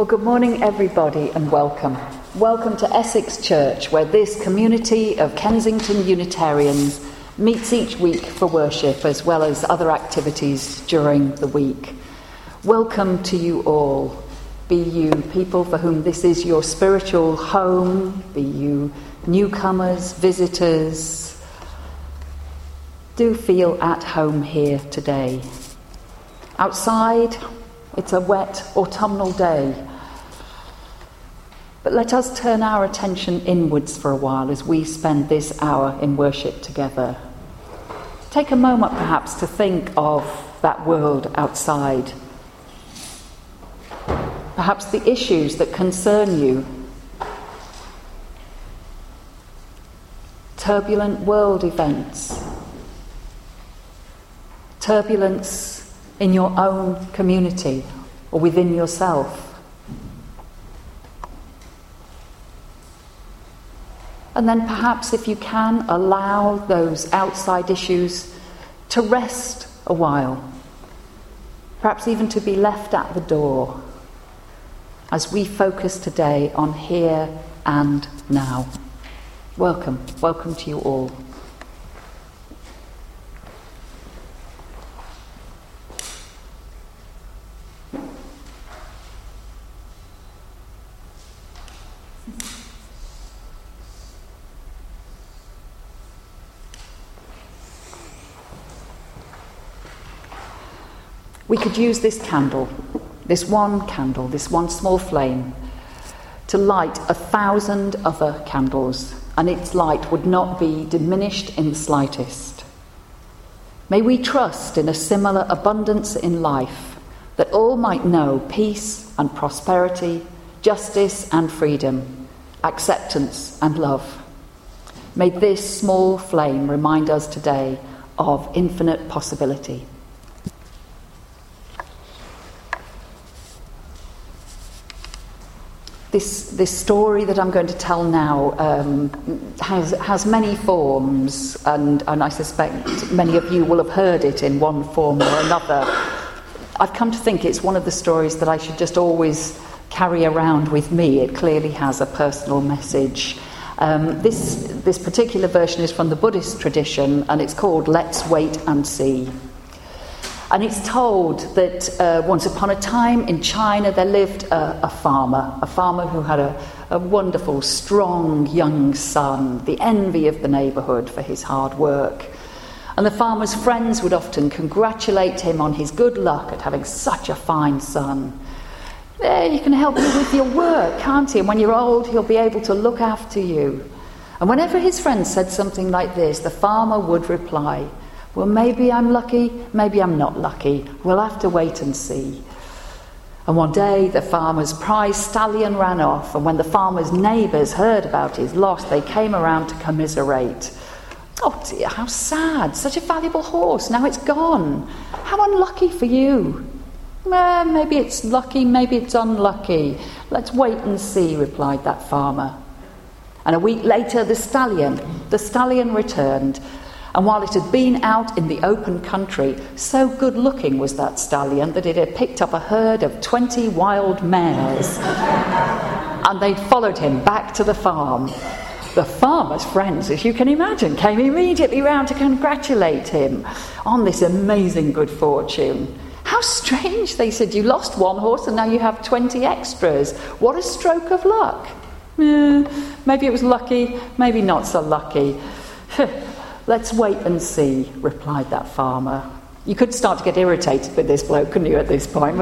Well, good morning, everybody, and welcome. Welcome to Essex Church, where this community of Kensington Unitarians meets each week for worship as well as other activities during the week. Welcome to you all. Be you people for whom this is your spiritual home, be you newcomers, visitors. Do feel at home here today. Outside, it's a wet autumnal day. But let us turn our attention inwards for a while as we spend this hour in worship together. Take a moment perhaps to think of that world outside. Perhaps the issues that concern you. Turbulent world events. Turbulence in your own community or within yourself. And then perhaps, if you can, allow those outside issues to rest a while, perhaps even to be left at the door as we focus today on here and now. Welcome, welcome to you all. We could use this candle, this one candle, this one small flame, to light a thousand other candles, and its light would not be diminished in the slightest. May we trust in a similar abundance in life, that all might know peace and prosperity, justice and freedom, acceptance and love. May this small flame remind us today of infinite possibility. This, this story that I'm going to tell now um, has, has many forms, and, and I suspect many of you will have heard it in one form or another. I've come to think it's one of the stories that I should just always carry around with me. It clearly has a personal message. Um, this, this particular version is from the Buddhist tradition, and it's called Let's Wait and See. And it's told that uh, once upon a time in China there lived a, a farmer, a farmer who had a, a, wonderful, strong young son, the envy of the neighbourhood for his hard work. And the farmer's friends would often congratulate him on his good luck at having such a fine son. There, you can help you with your work, can't he? And when you're old, he'll be able to look after you. And whenever his friends said something like this, the farmer would reply, well, maybe I'm lucky, maybe I'm not lucky. We'll have to wait and see. And one day the farmer's prize stallion ran off, and when the farmer's neighbours heard about his loss, they came around to commiserate. Oh dear, how sad! Such a valuable horse, now it's gone. How unlucky for you. Eh, maybe it's lucky, maybe it's unlucky. Let's wait and see, replied that farmer. And a week later, the stallion, the stallion returned, and while it had been out in the open country, so good looking was that stallion that it had picked up a herd of 20 wild mares. and they'd followed him back to the farm. The farmer's friends, as you can imagine, came immediately round to congratulate him on this amazing good fortune. How strange, they said. You lost one horse and now you have 20 extras. What a stroke of luck. Eh, maybe it was lucky, maybe not so lucky. Let's wait and see, replied that farmer. You could start to get irritated with this bloke, couldn't you, at this point?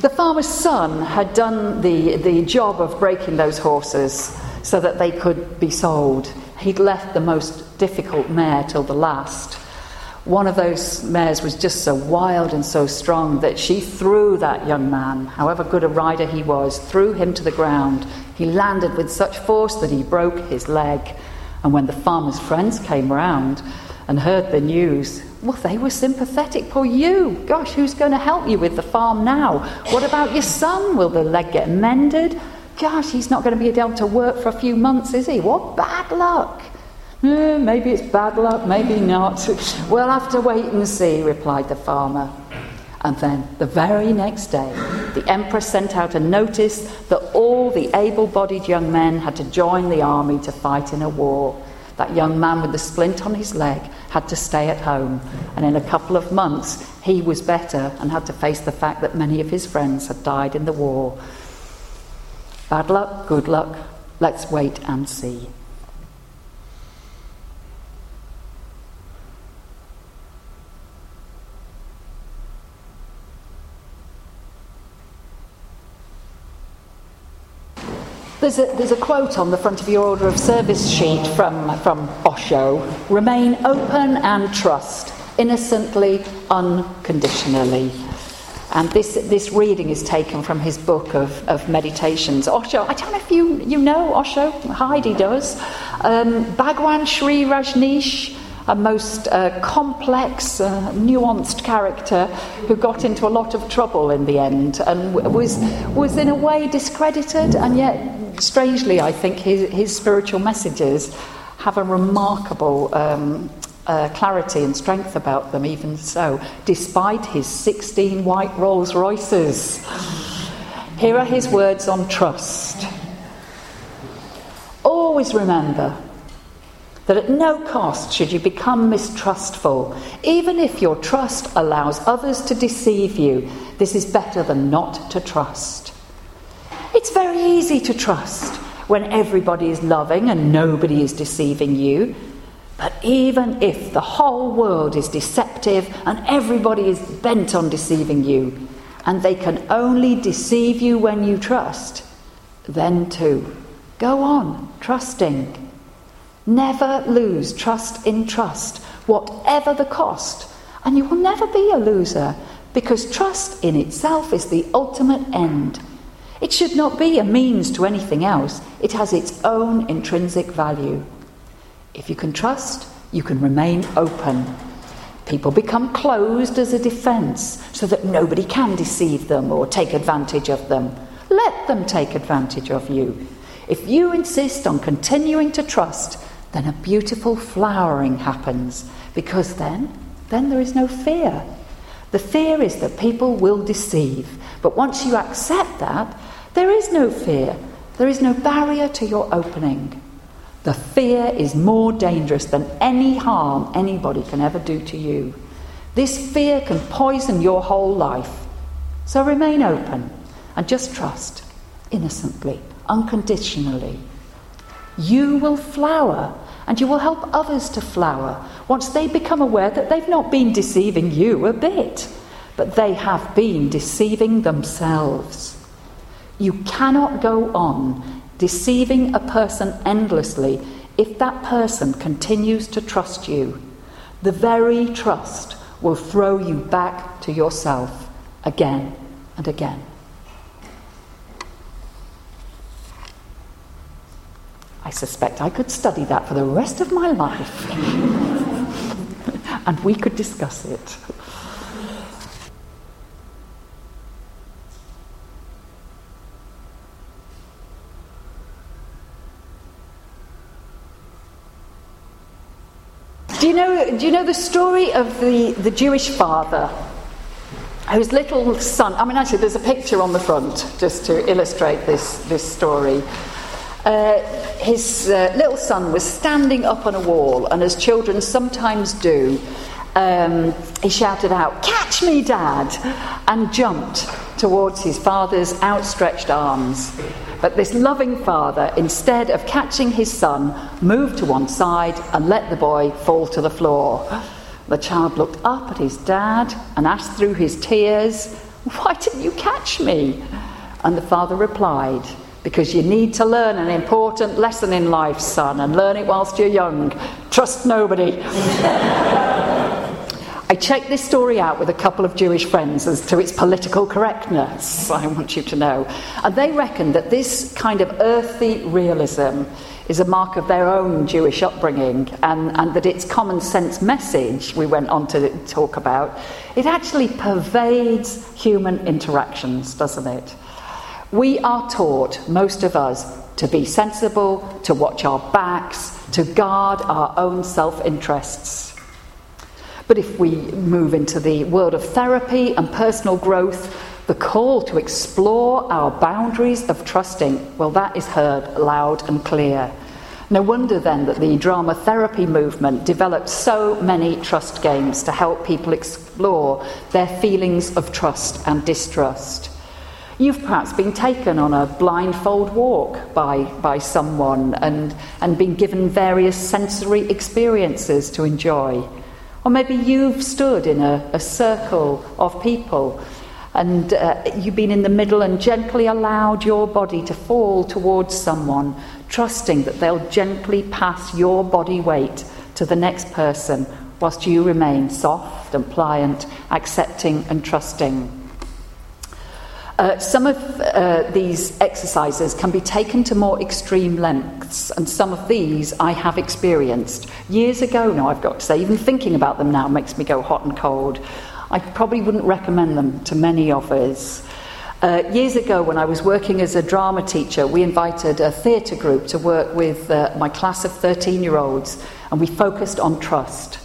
the farmer's son had done the, the job of breaking those horses so that they could be sold. He'd left the most difficult mare till the last. One of those mares was just so wild and so strong that she threw that young man, however good a rider he was, threw him to the ground. He landed with such force that he broke his leg. And when the farmer's friends came round and heard the news, well, they were sympathetic. Poor you. Gosh, who's going to help you with the farm now? What about your son? Will the leg get mended? Gosh, he's not going to be able to work for a few months, is he? What bad luck. Eh, maybe it's bad luck, maybe not. we'll have to wait and see, replied the farmer. And then, the very next day, the emperor sent out a notice that all the able bodied young men had to join the army to fight in a war. That young man with the splint on his leg had to stay at home, and in a couple of months, he was better and had to face the fact that many of his friends had died in the war. Bad luck, good luck, let's wait and see. There's a, there's a quote on the front of your order of service sheet from, from Osho remain open and trust, innocently, unconditionally. And this, this reading is taken from his book of, of meditations. Osho, I don't know if you, you know Osho, Heidi does. Um, Bhagwan Shree Rajneesh, a most uh, complex, uh, nuanced character who got into a lot of trouble in the end and was, was in a way discredited and yet strangely, I think his, his spiritual messages have a remarkable um, uh, clarity and strength about them, even so, despite his 16 white Rolls Royces. Here are his words on trust. Always remember that at no cost should you become mistrustful. Even if your trust allows others to deceive you, this is better than not to trust. It's very easy to trust when everybody is loving and nobody is deceiving you. But even if the whole world is deceptive and everybody is bent on deceiving you, and they can only deceive you when you trust, then too, go on trusting. Never lose trust in trust, whatever the cost, and you will never be a loser because trust in itself is the ultimate end. It should not be a means to anything else, it has its own intrinsic value. If you can trust, you can remain open. People become closed as a defense so that nobody can deceive them or take advantage of them. Let them take advantage of you. If you insist on continuing to trust, then a beautiful flowering happens because then then there is no fear. The fear is that people will deceive. But once you accept that, there is no fear, there is no barrier to your opening. The fear is more dangerous than any harm anybody can ever do to you. This fear can poison your whole life. So remain open and just trust, innocently, unconditionally. You will flower and you will help others to flower once they become aware that they've not been deceiving you a bit, but they have been deceiving themselves. You cannot go on deceiving a person endlessly if that person continues to trust you. The very trust will throw you back to yourself again and again. I suspect I could study that for the rest of my life. and we could discuss it. Know, do you know the story of the, the Jewish father whose little son? I mean, actually, there's a picture on the front just to illustrate this, this story. Uh, his uh, little son was standing up on a wall, and as children sometimes do, um, he shouted out, Catch me, Dad! and jumped towards his father's outstretched arms. But this loving father, instead of catching his son, moved to one side and let the boy fall to the floor. The child looked up at his dad and asked through his tears, Why didn't you catch me? And the father replied, Because you need to learn an important lesson in life, son, and learn it whilst you're young. Trust nobody. I checked this story out with a couple of Jewish friends as to its political correctness, I want you to know. And they reckon that this kind of earthy realism is a mark of their own Jewish upbringing, and, and that its common sense message, we went on to talk about, it actually pervades human interactions, doesn't it? We are taught, most of us, to be sensible, to watch our backs, to guard our own self interests. But if we move into the world of therapy and personal growth, the call to explore our boundaries of trusting, well, that is heard loud and clear. No wonder then that the drama therapy movement developed so many trust games to help people explore their feelings of trust and distrust. You've perhaps been taken on a blindfold walk by, by someone and, and been given various sensory experiences to enjoy. Or maybe you've stood in a, a circle of people and uh, you've been in the middle and gently allowed your body to fall towards someone, trusting that they'll gently pass your body weight to the next person whilst you remain soft and pliant, accepting and trusting. Uh, some of uh, these exercises can be taken to more extreme lengths, and some of these I have experienced. Years ago, now I've got to say, even thinking about them now makes me go hot and cold. I probably wouldn't recommend them to many of us. Uh, years ago, when I was working as a drama teacher, we invited a theatre group to work with uh, my class of 13 year olds, and we focused on trust.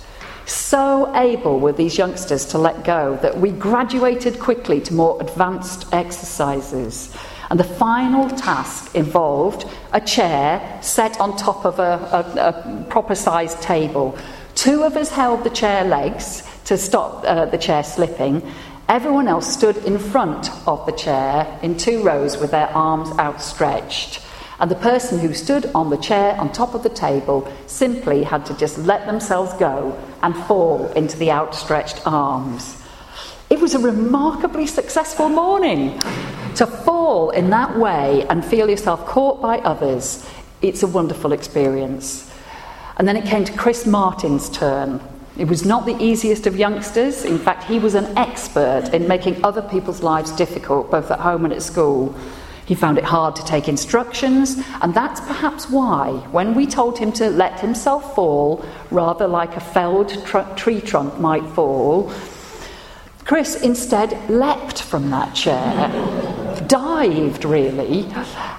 So able were these youngsters to let go that we graduated quickly to more advanced exercises. And the final task involved a chair set on top of a, a, a proper sized table. Two of us held the chair legs to stop uh, the chair slipping. Everyone else stood in front of the chair in two rows with their arms outstretched. And the person who stood on the chair on top of the table simply had to just let themselves go and fall into the outstretched arms. It was a remarkably successful morning. To fall in that way and feel yourself caught by others, it's a wonderful experience. And then it came to Chris Martin's turn. It was not the easiest of youngsters. In fact, he was an expert in making other people's lives difficult, both at home and at school. He found it hard to take instructions, and that's perhaps why, when we told him to let himself fall, rather like a felled tr- tree trunk might fall, Chris instead leapt from that chair, dived really,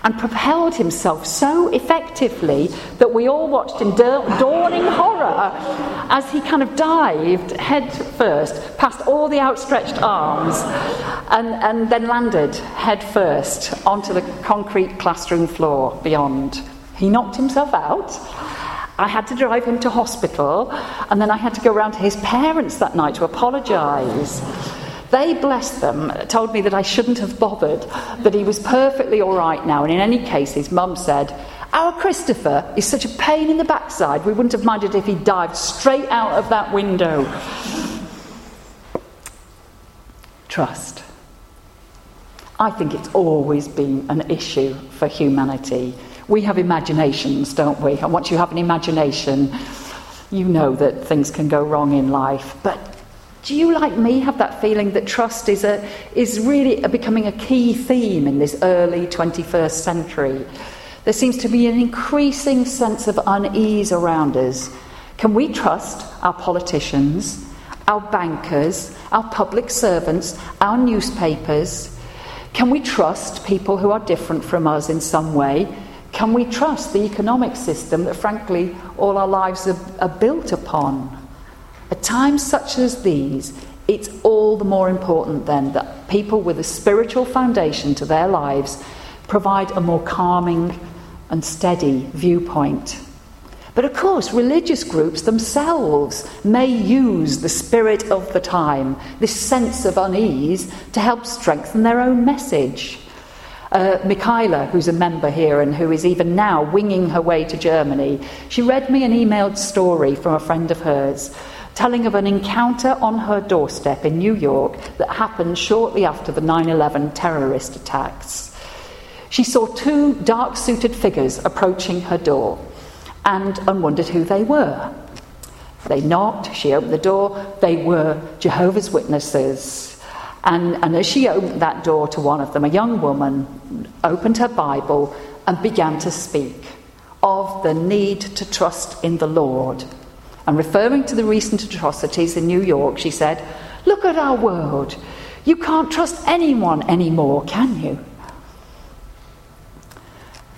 and propelled himself so effectively that we all watched in da- dawning horror as he kind of dived head first past all the outstretched arms and, and then landed head first onto the concrete classroom floor beyond. He knocked himself out I had to drive him to hospital, and then I had to go around to his parents that night to apologise. They, bless them, told me that I shouldn't have bothered, that he was perfectly all right now, and in any case, his mum said, Our Christopher is such a pain in the backside, we wouldn't have minded if he dived straight out of that window. Trust. I think it's always been an issue for humanity we have imaginations, don't we? And once you have an imagination, you know that things can go wrong in life. But do you, like me, have that feeling that trust is, a, is really a, becoming a key theme in this early 21st century? There seems to be an increasing sense of unease around us. Can we trust our politicians, our bankers, our public servants, our newspapers? Can we trust people who are different from us in some way? Can we trust the economic system that, frankly, all our lives are, are built upon? At times such as these, it's all the more important then that people with a spiritual foundation to their lives provide a more calming and steady viewpoint. But of course, religious groups themselves may use the spirit of the time, this sense of unease, to help strengthen their own message. Uh, Michaela, who's a member here and who is even now winging her way to Germany, she read me an emailed story from a friend of hers telling of an encounter on her doorstep in New York that happened shortly after the 9 11 terrorist attacks. She saw two dark suited figures approaching her door and, and wondered who they were. They knocked, she opened the door, they were Jehovah's Witnesses. And, and as she opened that door to one of them, a young woman opened her Bible and began to speak of the need to trust in the Lord. And referring to the recent atrocities in New York, she said, Look at our world. You can't trust anyone anymore, can you?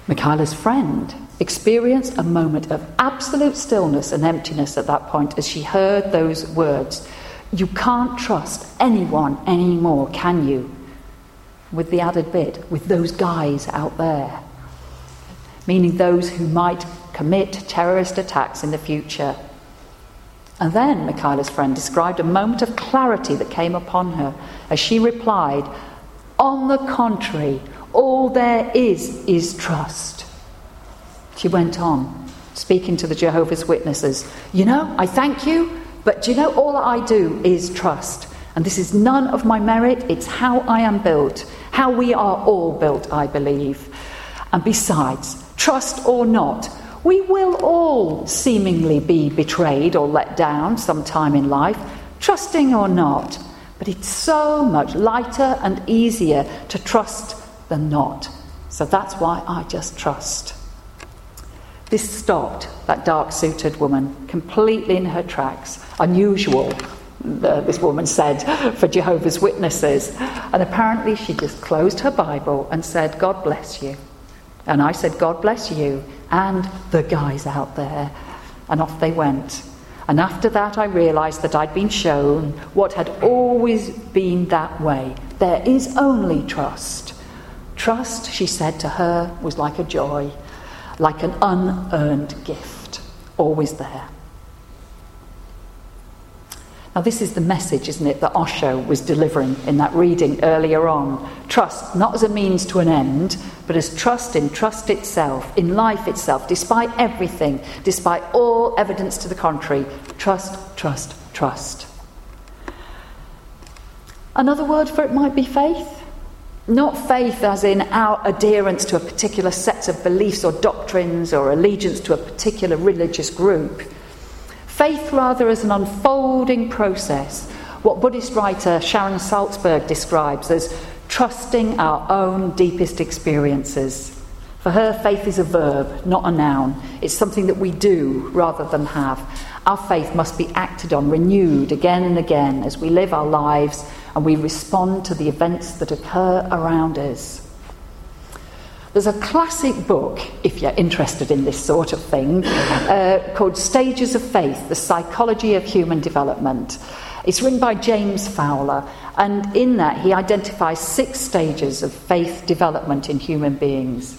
Michaela's friend experienced a moment of absolute stillness and emptiness at that point as she heard those words. You can't trust anyone anymore, can you? With the added bit, with those guys out there. Meaning those who might commit terrorist attacks in the future. And then Michaela's friend described a moment of clarity that came upon her as she replied, On the contrary, all there is is trust. She went on, speaking to the Jehovah's Witnesses. You know, I thank you, but do you know, all I do is trust. And this is none of my merit, it's how I am built, how we are all built, I believe. And besides, trust or not, we will all seemingly be betrayed or let down sometime in life, trusting or not. But it's so much lighter and easier to trust than not. So that's why I just trust. This stopped that dark suited woman completely in her tracks. Unusual, the, this woman said, for Jehovah's Witnesses. And apparently she just closed her Bible and said, God bless you. And I said, God bless you and the guys out there. And off they went. And after that, I realised that I'd been shown what had always been that way. There is only trust. Trust, she said to her, was like a joy like an unearned gift, always there. Now, this is the message, isn't it, that Osho was delivering in that reading earlier on. Trust, not as a means to an end, but as trust in trust itself, in life itself, despite everything, despite all evidence to the contrary. Trust, trust, trust. Another word for it might be faith. Not faith as in our adherence to a particular set of beliefs or doctrines or allegiance to a particular religious group. Faith rather as an unfolding process, what Buddhist writer Sharon Salzberg describes as trusting our own deepest experiences. For her, faith is a verb, not a noun. It's something that we do rather than have. Our faith must be acted on, renewed again and again as we live our lives and we respond to the events that occur around us. There's a classic book, if you're interested in this sort of thing, uh, called Stages of Faith The Psychology of Human Development. It's written by James Fowler, and in that he identifies six stages of faith development in human beings.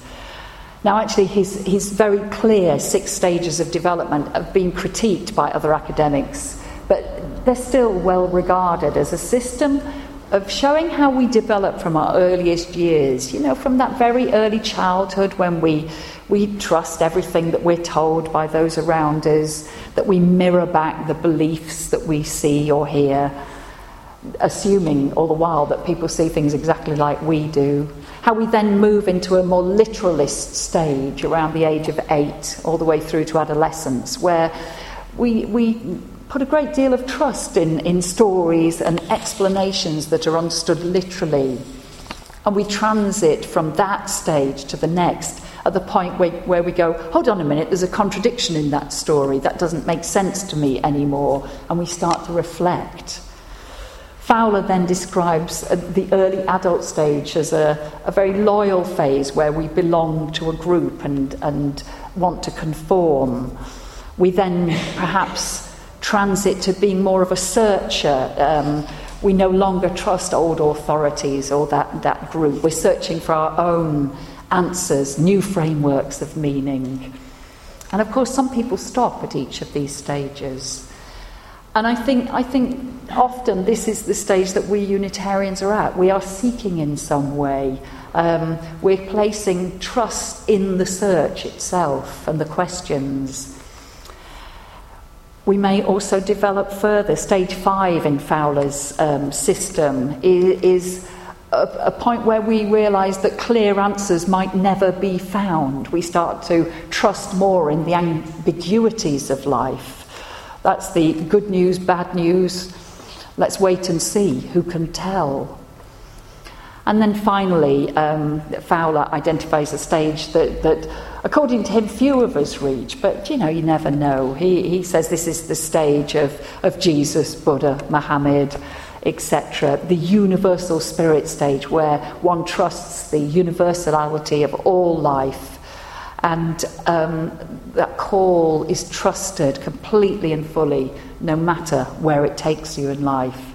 Now, actually, he's, he's very clear six stages of development have been critiqued by other academics, but they're still well regarded as a system of showing how we develop from our earliest years, you know, from that very early childhood when we, we trust everything that we're told by those around us, that we mirror back the beliefs that we see or hear, assuming all the while that people see things exactly like we do. How we then move into a more literalist stage around the age of eight, all the way through to adolescence, where we, we put a great deal of trust in, in stories and explanations that are understood literally. And we transit from that stage to the next at the point where, where we go, hold on a minute, there's a contradiction in that story. That doesn't make sense to me anymore. And we start to reflect. Fowler then describes uh, the early adult stage as a, a very loyal phase where we belong to a group and, and want to conform. We then perhaps transit to being more of a searcher. Um, we no longer trust old authorities or that, that group. We're searching for our own answers, new frameworks of meaning. And of course, some people stop at each of these stages. And I think, I think often this is the stage that we Unitarians are at. We are seeking in some way. Um, we're placing trust in the search itself and the questions. We may also develop further. Stage five in Fowler's um, system is, a, a, point where we realise that clear answers might never be found. We start to trust more in the ambiguities of life. That's the good news, bad news. Let's wait and see. Who can tell? And then finally, um, Fowler identifies a stage that, that, according to him, few of us reach, but you know, you never know. He, he says this is the stage of, of Jesus, Buddha, Muhammad, etc., the universal spirit stage where one trusts the universality of all life and um, that call is trusted completely and fully, no matter where it takes you in life.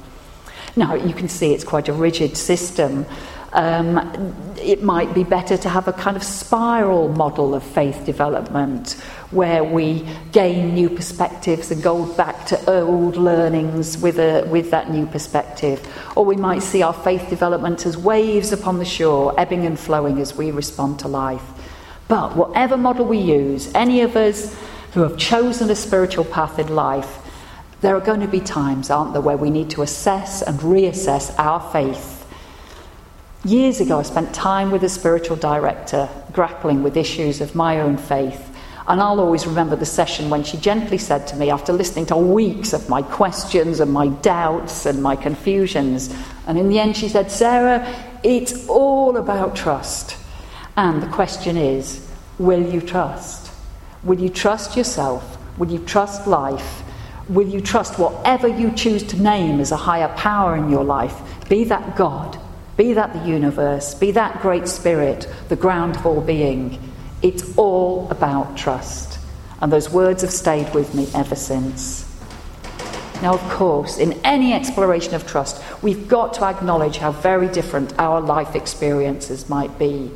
Now, you can see it's quite a rigid system. Um, it might be better to have a kind of spiral model of faith development where we gain new perspectives and go back to old learnings with, a, with that new perspective. Or we might see our faith development as waves upon the shore, ebbing and flowing as we respond to life. But whatever model we use, any of us who have chosen a spiritual path in life, there are going to be times, aren't there, where we need to assess and reassess our faith Years ago, I spent time with a spiritual director grappling with issues of my own faith. And I'll always remember the session when she gently said to me, after listening to weeks of my questions and my doubts and my confusions, and in the end she said, Sarah, it's all about trust. And the question is, will you trust? Will you trust yourself? Will you trust life? Will you trust whatever you choose to name as a higher power in your life? Be that God be that the universe, be that great spirit, the ground of all being. It's all about trust. And those words have stayed with me ever since. Now, of course, in any exploration of trust, we've got to acknowledge how very different our life experiences might be.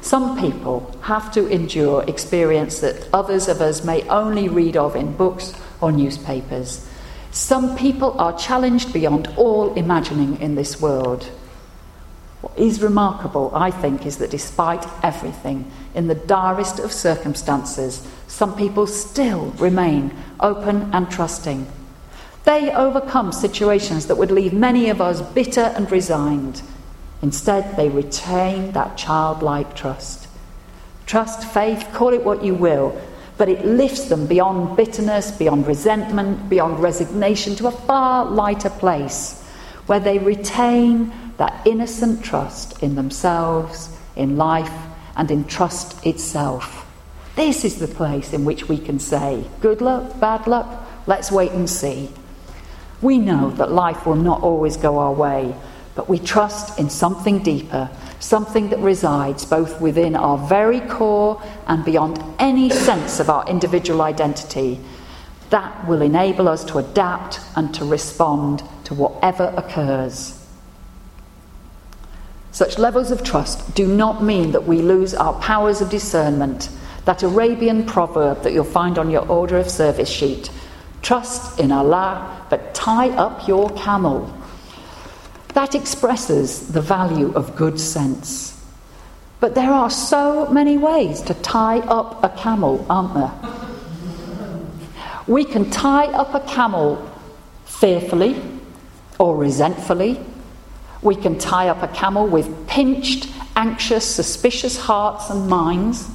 Some people have to endure experience that others of us may only read of in books or newspapers. Some people are challenged beyond all imagining in this world. What is remarkable, I think, is that despite everything, in the direst of circumstances, some people still remain open and trusting. They overcome situations that would leave many of us bitter and resigned. Instead, they retain that childlike trust. Trust, faith, call it what you will, but it lifts them beyond bitterness, beyond resentment, beyond resignation to a far lighter place where they retain that innocent trust in themselves, in life, and in trust itself. This is the place in which we can say, good luck, bad luck, let's wait and see. We know that life will not always go our way, but we trust in something deeper, something that resides both within our very core and beyond any sense of our individual identity. That will enable us to adapt and to respond to whatever occurs. Such levels of trust do not mean that we lose our powers of discernment. That Arabian proverb that you'll find on your order of service sheet trust in Allah, but tie up your camel. That expresses the value of good sense. But there are so many ways to tie up a camel, aren't there? We can tie up a camel fearfully or resentfully we can tie up a camel with pinched, anxious, suspicious hearts and minds,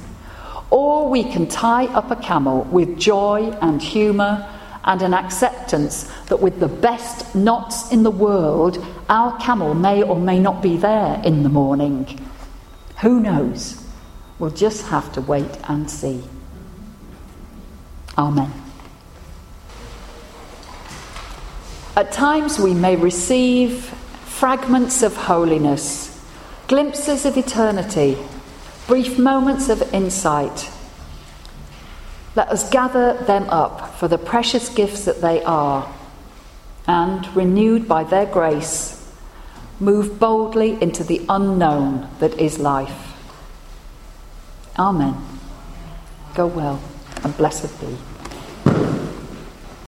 or we can tie up a camel with joy and humour and an acceptance that with the best knots in the world, our camel may or may not be there in the morning. Who knows? We'll just have to wait and see. Amen. At times we may receive fragments of holiness, glimpses of eternity, brief moments of insight. Let us gather them up for the precious gifts that they are, and, renewed by their grace, move boldly into the unknown that is life. Amen. Go well, and blessed be.